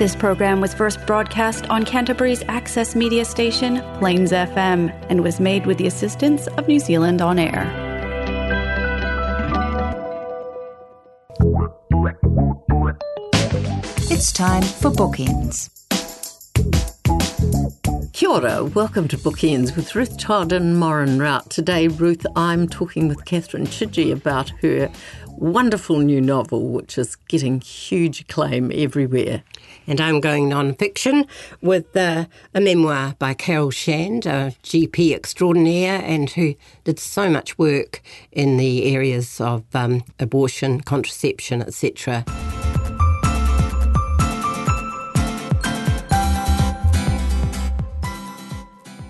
This program was first broadcast on Canterbury's access media station, Plains FM, and was made with the assistance of New Zealand On Air. It's time for bookends. Kia ora, welcome to Bookends with Ruth Todd and Maureen Rout. Today, Ruth, I'm talking with Catherine Chidgey about her wonderful new novel, which is getting huge acclaim everywhere. And I'm going non-fiction with uh, a memoir by Carol Shand, a GP extraordinaire and who did so much work in the areas of um, abortion, contraception, etc.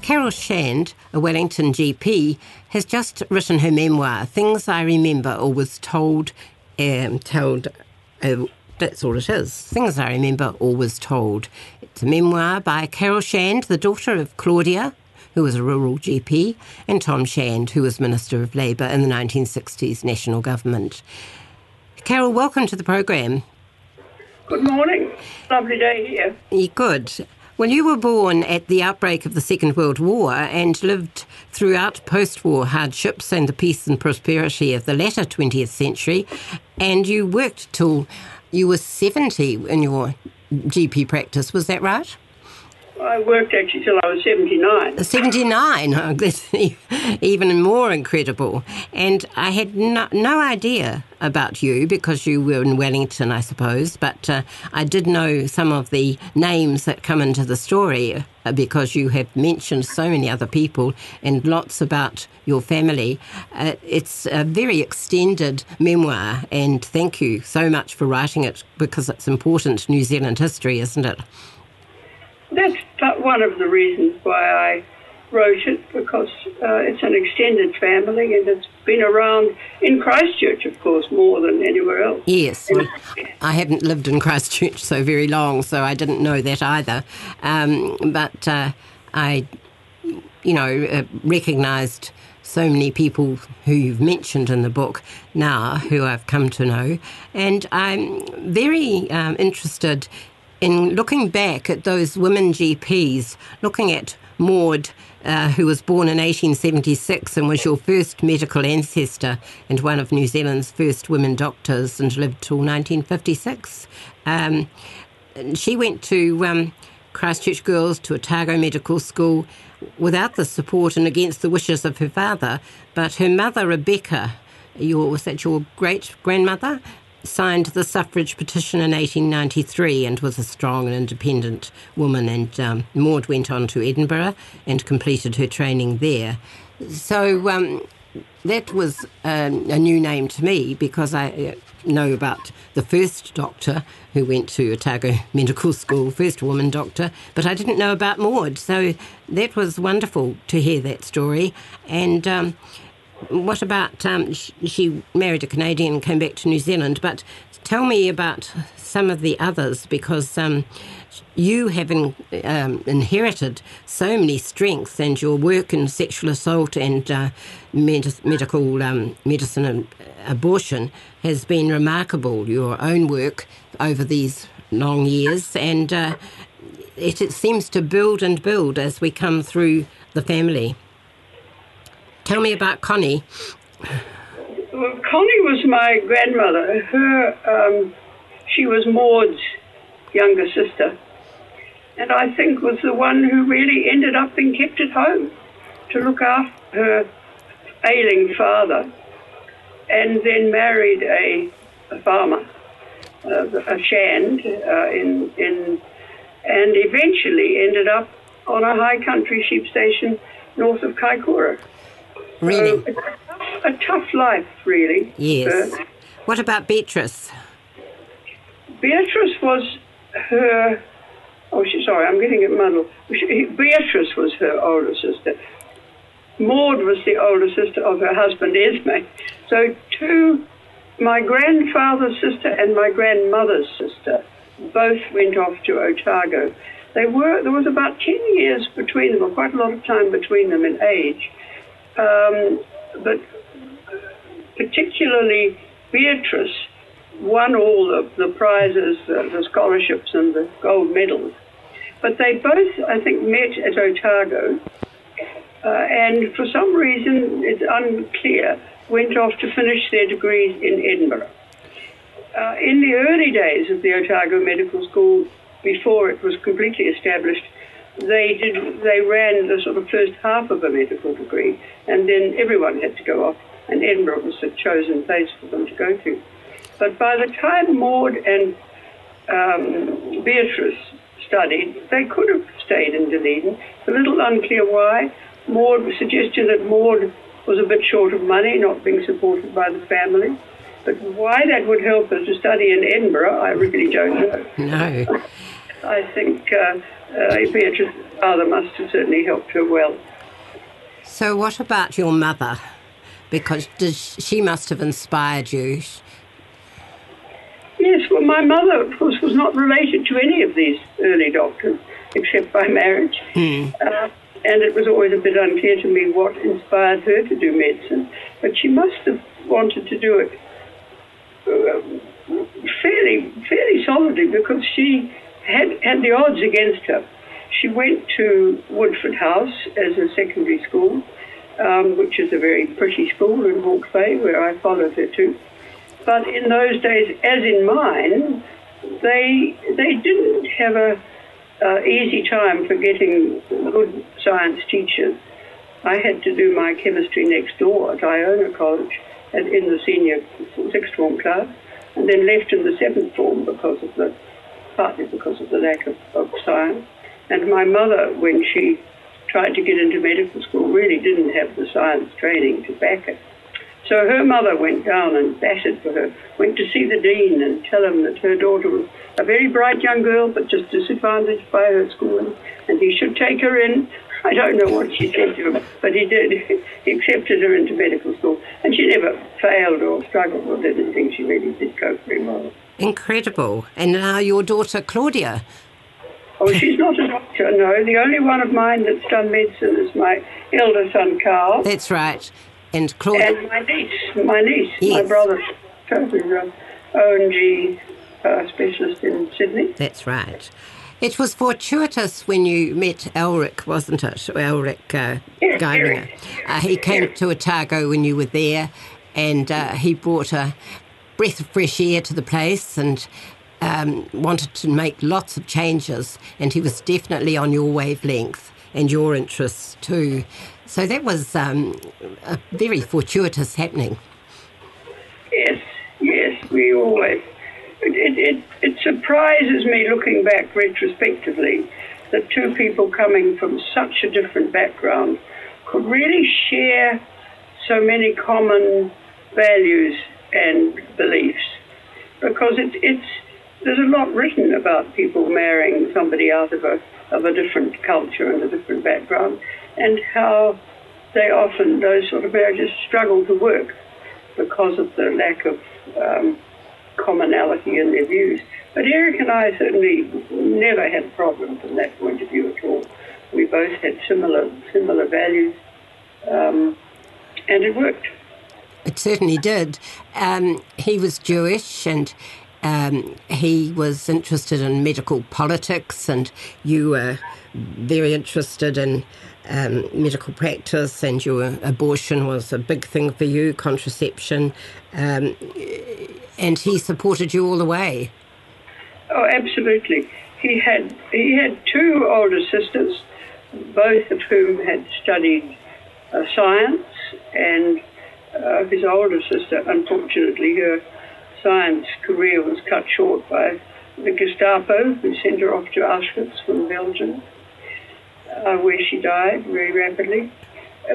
Carol Shand, a Wellington GP, has just written her memoir, Things I Remember or Was Told, um, told uh, that's all it is. Things I Remember or Was Told. It's a memoir by Carol Shand, the daughter of Claudia, who was a rural GP, and Tom Shand, who was Minister of Labour in the 1960s national government. Carol, welcome to the program. Good morning. Lovely day here. Good. Well, you were born at the outbreak of the Second World War and lived throughout post war hardships and the peace and prosperity of the latter 20th century. And you worked till you were 70 in your GP practice, was that right? I worked actually till I was 79. 79, oh, even more incredible. And I had no, no, idea about you because you were in Wellington, I suppose, but uh, I did know some of the names that come into the story uh, because you have mentioned so many other people and lots about your family. Uh, it's a very extended memoir, and thank you so much for writing it because it's important New Zealand history, isn't it? That's one of the reasons why I wrote it because uh, it's an extended family and it's been around in Christchurch, of course, more than anywhere else. Yes, I haven't lived in Christchurch so very long, so I didn't know that either. Um, but uh, I, you know, uh, recognised so many people who you've mentioned in the book now who I've come to know. And I'm very um, interested in looking back at those women GPs, looking at Maud, uh, who was born in 1876 and was your first medical ancestor and one of New Zealand's first women doctors and lived till 1956. Um, she went to um, Christchurch Girls to Otago Medical School without the support and against the wishes of her father, but her mother, Rebecca, your, was that your great grandmother? Signed the suffrage petition in 1893 and was a strong and independent woman. And um, Maud went on to Edinburgh and completed her training there. So um, that was a new name to me because I uh, know about the first doctor who went to Otago Medical School, first woman doctor, but I didn't know about Maud. So that was wonderful to hear that story. And um, what about um, she married a Canadian and came back to New Zealand? But tell me about some of the others because um, you have in, um, inherited so many strengths, and your work in sexual assault and uh, med- medical um, medicine and abortion has been remarkable. Your own work over these long years, and uh, it, it seems to build and build as we come through the family. Tell me about Connie. Well, Connie was my grandmother. Her, um, she was Maud's younger sister, and I think was the one who really ended up being kept at home to look after her ailing father, and then married a, a farmer, uh, a shand, uh, in in, and eventually ended up on a high country sheep station north of Kaikoura. Really? Uh, a tough life, really. Yes. Uh, what about Beatrice? Beatrice was her. Oh, she, sorry, I'm getting it muddled. She, Beatrice was her older sister. Maud was the older sister of her husband, Esme. So, two, my grandfather's sister and my grandmother's sister both went off to Otago. They were there was about ten years between them, or quite a lot of time between them in age. Um, but particularly Beatrice won all the, the prizes, uh, the scholarships, and the gold medals. But they both, I think, met at Otago, uh, and for some reason, it's unclear, went off to finish their degrees in Edinburgh. Uh, in the early days of the Otago Medical School, before it was completely established, they did they ran the sort of first half of a medical degree, and then everyone had to go off, and Edinburgh was the chosen place for them to go to. But by the time Maud and um, Beatrice studied, they could have stayed in Dunedin. It's a little unclear why. Maud suggested that Maud was a bit short of money, not being supported by the family. But why that would help her to study in Edinburgh, I really don't know. No. I think uh, uh, Beatrice's father must have certainly helped her well. So, what about your mother? Because does, she must have inspired you. Yes, well, my mother, of course, was not related to any of these early doctors except by marriage. Uh, and it was always a bit unclear to me what inspired her to do medicine. But she must have wanted to do it uh, fairly, fairly solidly because she had, had the odds against her. She went to Woodford House as a secondary school, um, which is a very pretty school in Hawke's Bay, where I followed her to. But in those days, as in mine, they they didn't have a easy time for getting good science teachers. I had to do my chemistry next door at Iona College and in the senior sixth form class, and then left in the seventh form because of the partly because of the lack of, of science. And my mother, when she tried to get into medical school, really didn't have the science training to back it. So her mother went down and batted for her, went to see the dean and tell him that her daughter was a very bright young girl, but just disadvantaged by her schooling, and he should take her in. I don't know what she said to him, but he did. He accepted her into medical school, and she never failed or struggled did anything. She really did cope very well. Incredible. And now your daughter, Claudia. Oh, she's not a doctor, no. The only one of mine that's done medicine is my elder son, Carl. That's right. And Claudia. And my niece, my niece, my Yes. brother, who's an O&G uh, specialist in Sydney. That's right. It was fortuitous when you met Elric, wasn't it? Elric uh, Yes, Geiringer. Uh, he came Yes. to Otago when you were there, and uh, he brought a breath of fresh air to the place and um, wanted to make lots of changes. And he was definitely on your wavelength and your interests too. So that was um, a very fortuitous happening. Yes, yes, we always. It, it, it, it surprises me looking back retrospectively that two people coming from such a different background could really share so many common values and beliefs. Because it, it's there's a lot written about people marrying somebody out of a of a different culture and a different background, and how they often those sort of marriages struggle to work because of the lack of um, commonality in their views. But Eric and I certainly never had problems from that point of view at all. We both had similar similar values, um, and it worked. It certainly did. Um, he was Jewish and um, he was interested in medical politics, and you were very interested in um, medical practice, and your abortion was a big thing for you, contraception. Um, and he supported you all the way. Oh, absolutely. He had he had two older sisters, both of whom had studied uh, science, and uh, his older sister, unfortunately, her science career was cut short by the Gestapo, who sent her off to Auschwitz from Belgium, uh, where she died very rapidly.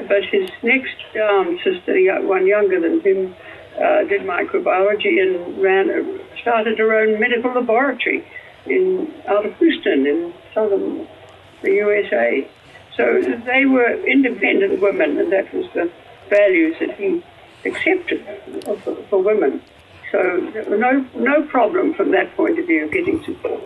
But his next down sister, one younger than him, uh, did microbiology and ran, started her own medical laboratory in out of Houston in southern the USA. So they were independent women, and that was the values that he accepted for, for women. So there no no problem from that point of view getting support.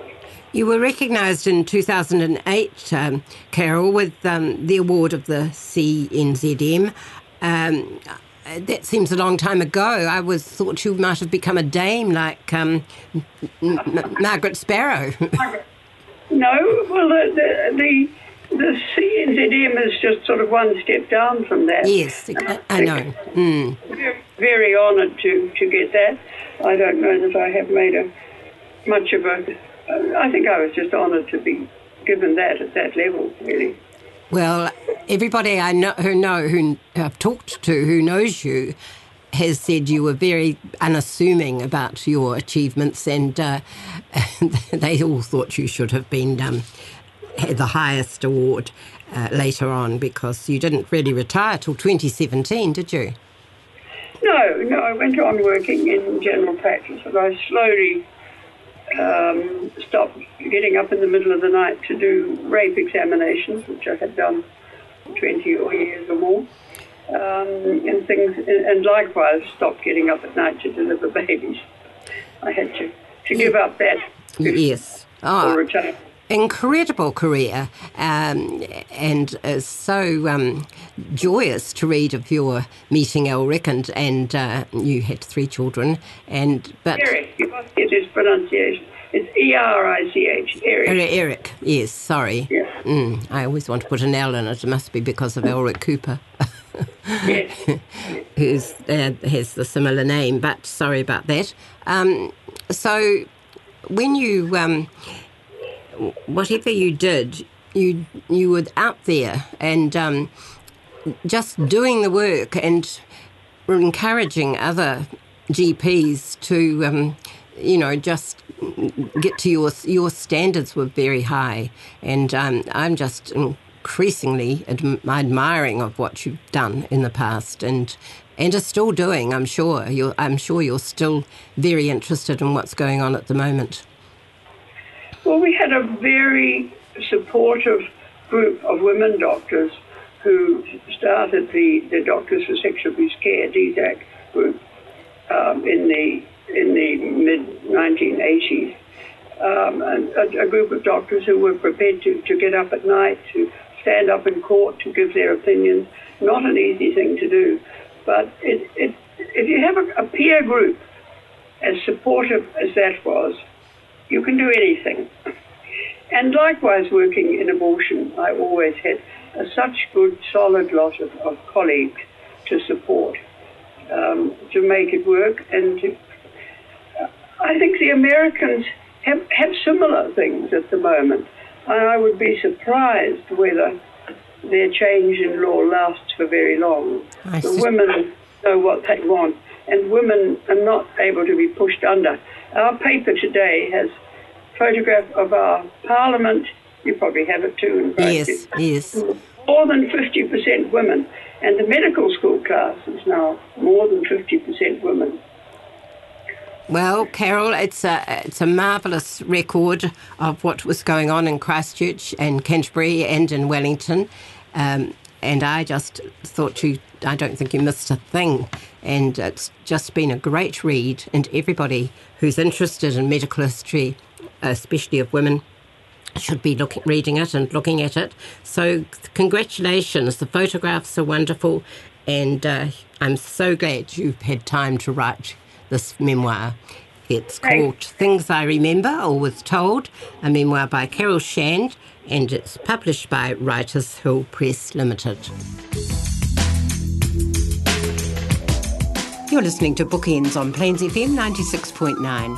You were recognised in 2008, um, Carol, with um, the award of the CNZM. Um, that seems a long time ago. I was thought you might have become a dame like um, M- Margaret Sparrow. No, well, the, the, the, the CNZM is just sort of one step down from that. yes, I, I know. Mm. Very, very honoured to, to get that. I don't know that I have made a much of a. I think I was just honoured to be given that at that level, really. Well, everybody I know who know who I've talked to who knows you has said you were very unassuming about your achievements, and uh, they all thought you should have been um, the highest award uh, later on because you didn't really retire till 2017, did you? No, no, I went on working in general practice, and I slowly um, stopped getting up in the middle of the night to do rape examinations, which I had done 20 or years or more. Um, and things, and likewise stopped getting up at night to deliver babies. I had to, to give up that Yes. or Oh, retire. Incredible career, um, and uh, so um, joyous to read of your meeting Elric, and and uh, you had three children, and but. Eric, you must get his pronunciation. It's E R I C H, Eric. Eric, yes, sorry. Yeah. Mm, I always want to put an L in it. It must be because of Elric Cooper, who's uh, has the similar name. But sorry about that. Um, so, when you, um, whatever you did, you you were out there and um, just doing the work and encouraging other GPs to, um, you know, just get to your your standards were very high, and um, I'm just increasingly adm- admiring of what you've done in the past, and and are still doing. I'm sure you're. I'm sure you're still very interested in what's going on at the moment. Well, we had a very supportive group of women doctors who started the, the Doctors for Sexual Abuse Care, DSAC group, um, in the in the mid 1980s. Um, a, a group of doctors who were prepared to, to get up at night, to stand up in court, to give their opinions. Not an easy thing to do, but it, it, if you have a, a peer group as supportive as that was, you can do anything. And likewise, working in abortion, I always had a such good, solid lot of, of colleagues to support, um, to make it work. And to, uh, I think the Americans have, have similar things at the moment. And I would be surprised whether their change in law lasts for very long. The women know what they want, and women are not able to be pushed under. Our paper today has photograph of our parliament. You probably have it too. Yes, yes. More than 50% women. And the medical school class is now more than 50% women. Well, Carol, it's a it's a marvellous record of what was going on in Christchurch and Canterbury and in Wellington, um, and I just thought you. I don't think you missed a thing, and it's just been a great read. And everybody who's interested in medical history, especially of women, should be looking, reading it and looking at it. So, congratulations! The photographs are wonderful, and uh, I'm so glad you've had time to write this memoir. It's called Things I Remember or Was Told, a memoir by Carol Shand, and it's published by Writers Hill Press Limited. You're listening to Bookends on Plains FM 96.9.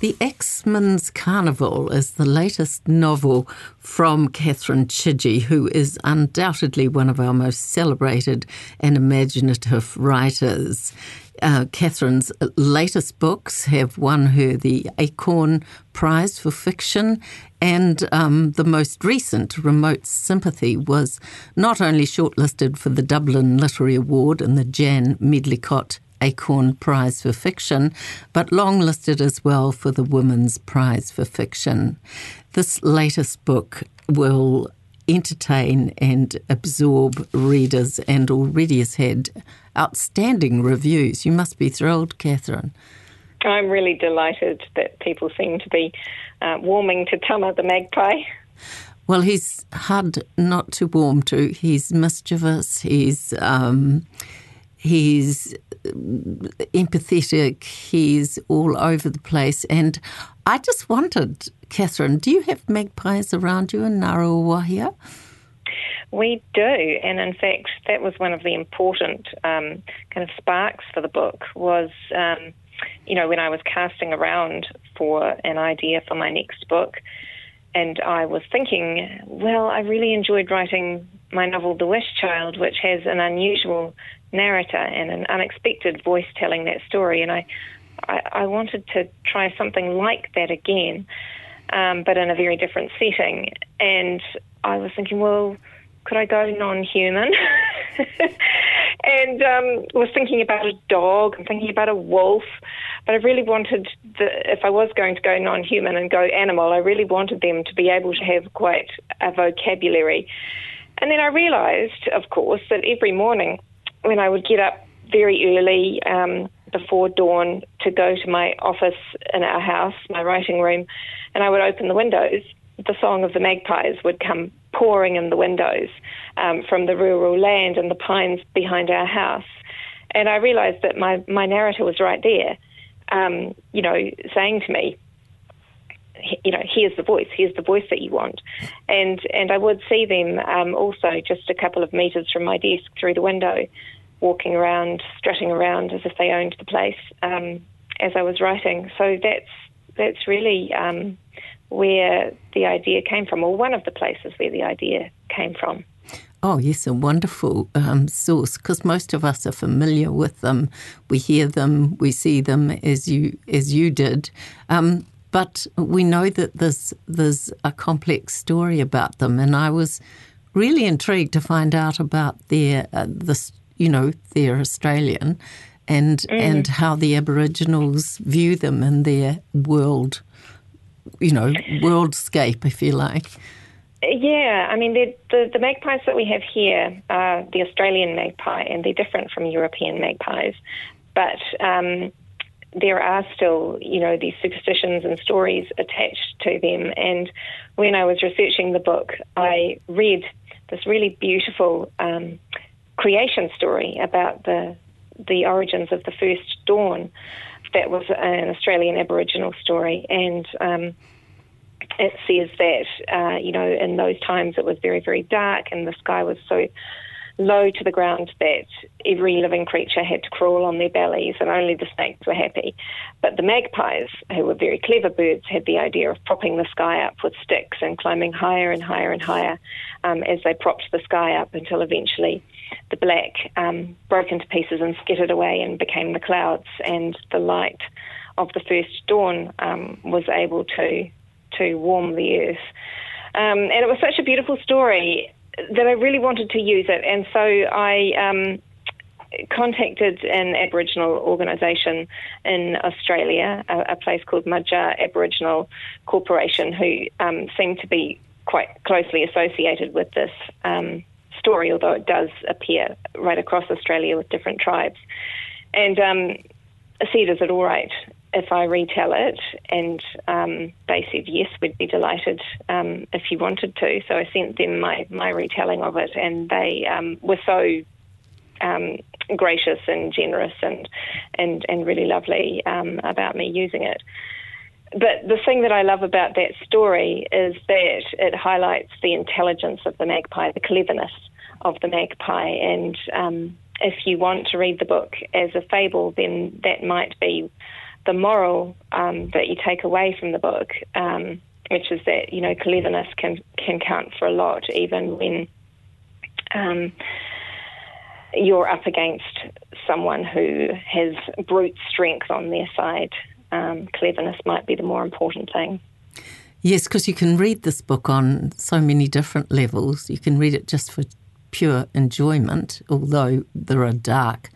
The Axeman's Carnival is the latest novel from Catherine Chidgey, who is undoubtedly one of our most celebrated and imaginative writers. Uh, Catherine's latest books have won her the Acorn Prize for Fiction, and um, the most recent, Remote Sympathy, was not only shortlisted for the Dublin Literary Award and the Jan Medlicott Acorn Prize for Fiction, but longlisted as well for the Women's Prize for Fiction. This latest book will entertain and absorb readers and already has had outstanding reviews. You must be thrilled, Catherine. I'm really delighted that people seem to be uh, warming to Tama the magpie. Well, he's hard not to warm to. He's mischievous. He's um, he's empathetic. He's all over the place. And I just wondered, Catherine, do you have magpies around you in Ngaruawahia? We do, and in fact, that was one of the important um, kind of sparks for the book. Was um, you know when I was casting around for an idea for my next book, and I was thinking, well, I really enjoyed writing my novel, The Wish Child, which has an unusual narrator and an unexpected voice telling that story. And I, I, I wanted to try something like that again, um, but in a very different setting. And I was thinking, well, could I go non-human? and um, was thinking about a dog and thinking about a wolf, but I really wanted the, if I was going to go non-human and go animal, I really wanted them to be able to have quite a vocabulary. And then I realised, of course, that every morning when I would get up very early um, before dawn to go to my office in our house, my writing room, and I would open the windows, the song of the magpies would come pouring in the windows um, from the rural land and the pines behind our house. And I realised that my, my narrator was right there, um, you know, saying to me, you know, here's the voice, here's the voice that you want. And, and I would see them um, also just a couple of metres from my desk through the window, walking around, strutting around as if they owned the place um, as I was writing. So that's, that's really um, where the idea came from, or one of the places where the idea came from. Oh, yes, a wonderful um, source because most of us are familiar with them. We hear them, we see them as you as you did, um, but we know that there's there's a complex story about them, and I was really intrigued to find out about their uh, this you know they're Australian, and mm. and how the Aboriginals view them in their world you know, worldscape, if you like. Yeah, I mean, the, the, the magpies that we have here are the Australian magpie, and they're different from European magpies. But um, there are still, you know, these superstitions and stories attached to them. And when I was researching the book, I read this really beautiful um, creation story about the the origins of the first dawn that was an Australian Aboriginal story, and um, it says that uh, you know in those times it was very very dark and the sky was so low to the ground that every living creature had to crawl on their bellies and only the snakes were happy. But the magpies, who were very clever birds, had the idea of propping the sky up with sticks and climbing higher and higher and higher um, as they propped the sky up until eventually the black um, broke into pieces and skittered away and became the clouds, and the light of the first dawn um, was able to to warm the earth. Um, and it was such a beautiful story that I really wanted to use it, and so I um, contacted an Aboriginal organisation in Australia, a, a, place called Mudjar Aboriginal Corporation, who um, seem to be quite closely associated with this um, story, although it does appear right across Australia with different tribes. And um, said, is it all right if I retell it? And um, they said, yes, we'd be delighted um, if you wanted to. So I sent them my, my retelling of it, and they um, were so um, gracious and generous and, and, and really lovely um, about me using it. But the thing that I love about that story is that it highlights the intelligence of the magpie, the cleverness of the magpie. And um, if you want to read the book as a fable, then that might be the moral um, that you take away from the book, um, which is that you know cleverness can can count for a lot, even when um, you're up against someone who has brute strength on their side. Um, cleverness might be the more important thing. Yes, because you can read this book on so many different levels. You can read it just for pure enjoyment, although there are dark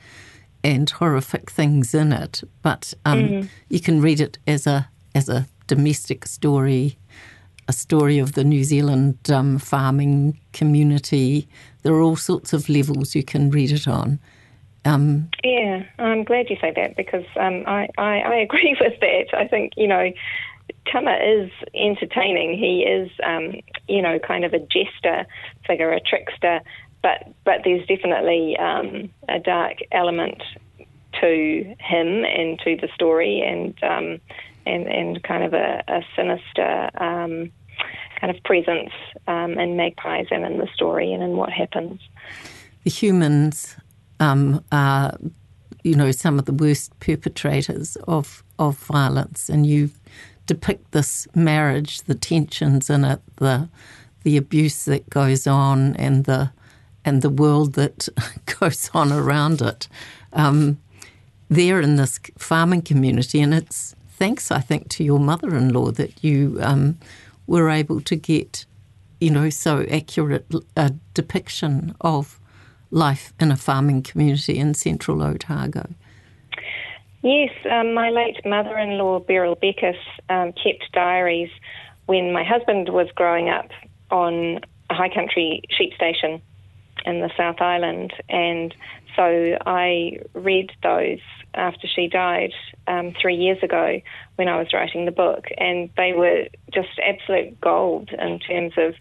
and horrific things in it. But um, mm. you can read it as a as a domestic story, a story of the New Zealand um, farming community. There are all sorts of levels you can read it on. Um, yeah, I'm glad you say that because um, I, I, I, agree with that. I think, you know, Tama is entertaining. He is, um, you know, kind of a jester figure, a trickster, but but there's definitely um, a dark element to him and to the story, and um, and and kind of a, a sinister um, kind of presence um, in Magpies and in the story and in what happens. The humans um, are, you know, some of the worst perpetrators of of violence, and you depict this marriage, the tensions in it, the the abuse that goes on, and the and the world that goes on around it. Um, there in this farming community, and it's thanks, I think, to your mother-in-law that you um, were able to get, you know, so accurate a depiction of life in a farming community in central Otago. Yes, um, my late mother in law, Beryl Beckus, um, kept diaries when my husband was growing up on a high country sheep station in the South Island. And so I read those after she died um, three years ago when I was writing the book. And they were just absolute gold in terms of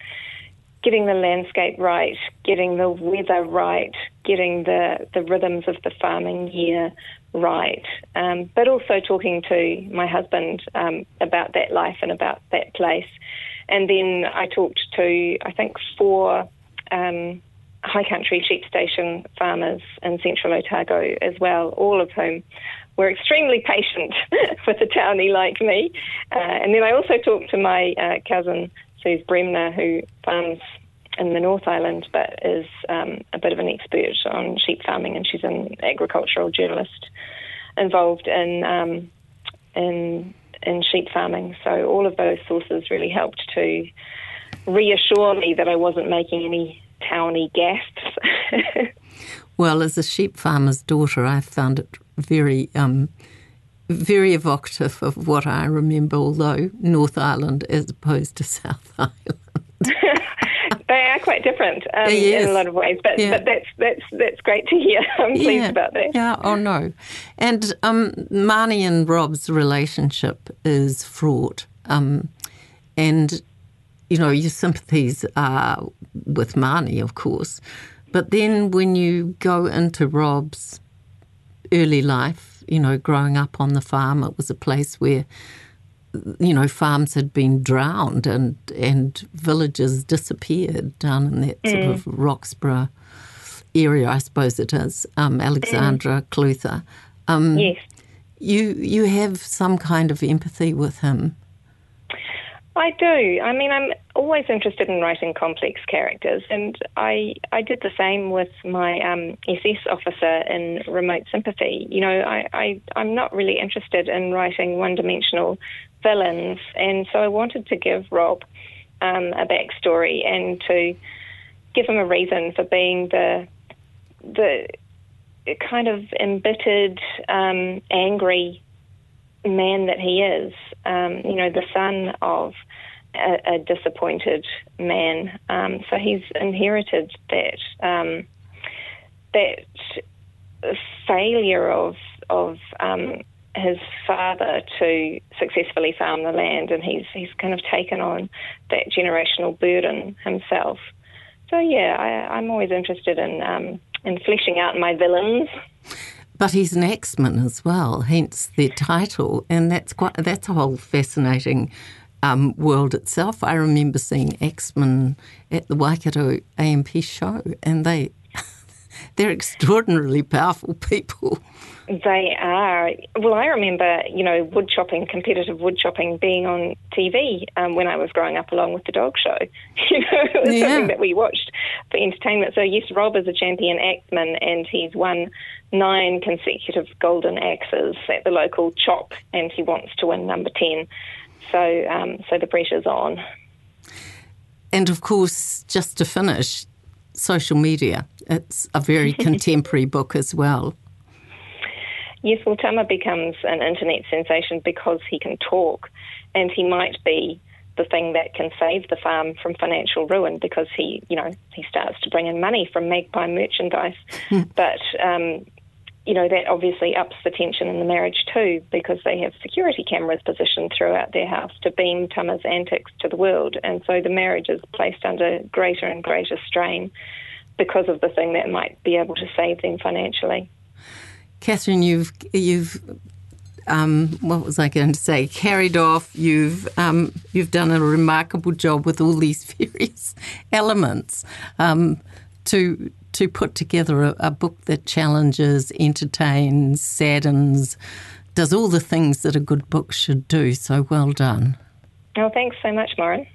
getting the landscape right, getting the weather right, getting the, the rhythms of the farming year right, um, but also talking to my husband um, about that life and about that place. And then I talked to, I think, four um, high country sheep station farmers in central Otago as well, all of whom were extremely patient with a townie like me. Uh, and then I also talked to my uh, cousin Suze Bremner, who farms in the North Island, but is um, a bit of an expert on sheep farming, and she's an agricultural journalist involved in um, in in sheep farming. So all of those sources really helped to reassure me that I wasn't making any towny gasps. well, as a sheep farmer's daughter, I found it very um, very evocative of what I remember, although North Island as opposed to South Island. they are quite different um, in a lot of ways, but, yeah. but that's that's that's great to hear. I'm pleased yeah. about that. Yeah. Oh no, and um, Marnie and Rob's relationship is fraught, um, and you know your sympathies are with Marnie, of course, but then when you go into Rob's early life, you know, growing up on the farm, it was a place where you know, farms had been drowned and and villages disappeared down in that sort mm. of Roxburgh area, I suppose it is, um, Alexandra, mm. Clutha. Um, yes. You you have some kind of empathy with him. I do. I mean, I'm always interested in writing complex characters, and I I did the same with my um, SS officer in Remote Sympathy. You know, I, I I'm not really interested in writing one-dimensional villains, and so I wanted to give Rob um, a backstory and to give him a reason for being the the kind of embittered, um, angry man that he is. Um, you know, the son of a, a disappointed man. Um, so he's inherited that um, that failure of of um, his father to successfully farm the land, and he's he's kind of taken on that generational burden himself. So yeah, I, am always interested in um, in fleshing out my villains. But he's an Axeman as well, hence the title, and that's quite that's a whole fascinating um, world itself. I remember seeing Axeman at the Waikato A&P show, and they they're extraordinarily powerful people. They are. Well, I remember, you know, wood chopping, competitive wood chopping being on TV um, when I was growing up along with the dog show. you know, it was yeah. something that we watched for entertainment. So, yes, Rob is a champion axeman and he's won nine consecutive golden axes at the local chop and he wants to win number 10. So, um, so the pressure's on. And of course, just to finish, social media. It's a very contemporary book as well. Yes, well, Tama becomes an internet sensation because he can talk, and he might be the thing that can save the farm from financial ruin because he, you know, he starts to bring in money from Magpie merchandise. But um, you know, that obviously ups the tension in the marriage too, because they have security cameras positioned throughout their house to beam Tama's antics to the world. And so the marriage is placed under greater and greater strain because of the thing that might be able to save them financially. Catherine, you've you've um, what was I going to say? Carried off. You've um, you've done a remarkable job with all these various elements um, to to put together a, a, book that challenges, entertains, saddens, does all the things that a good book should do. So well done. Oh, thanks so much, Maureen.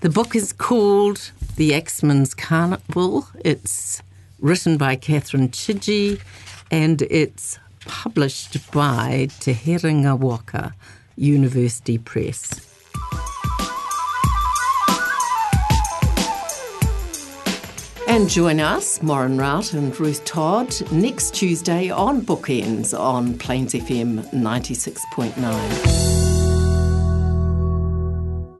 The book is called The Axeman's Carnival. It's written by Catherine Chidgey and it's published by Te Herenga Waka University Press. And join us, Maureen Rout and Ruth Todd, next Tuesday on Bookends on Plains FM 96.9.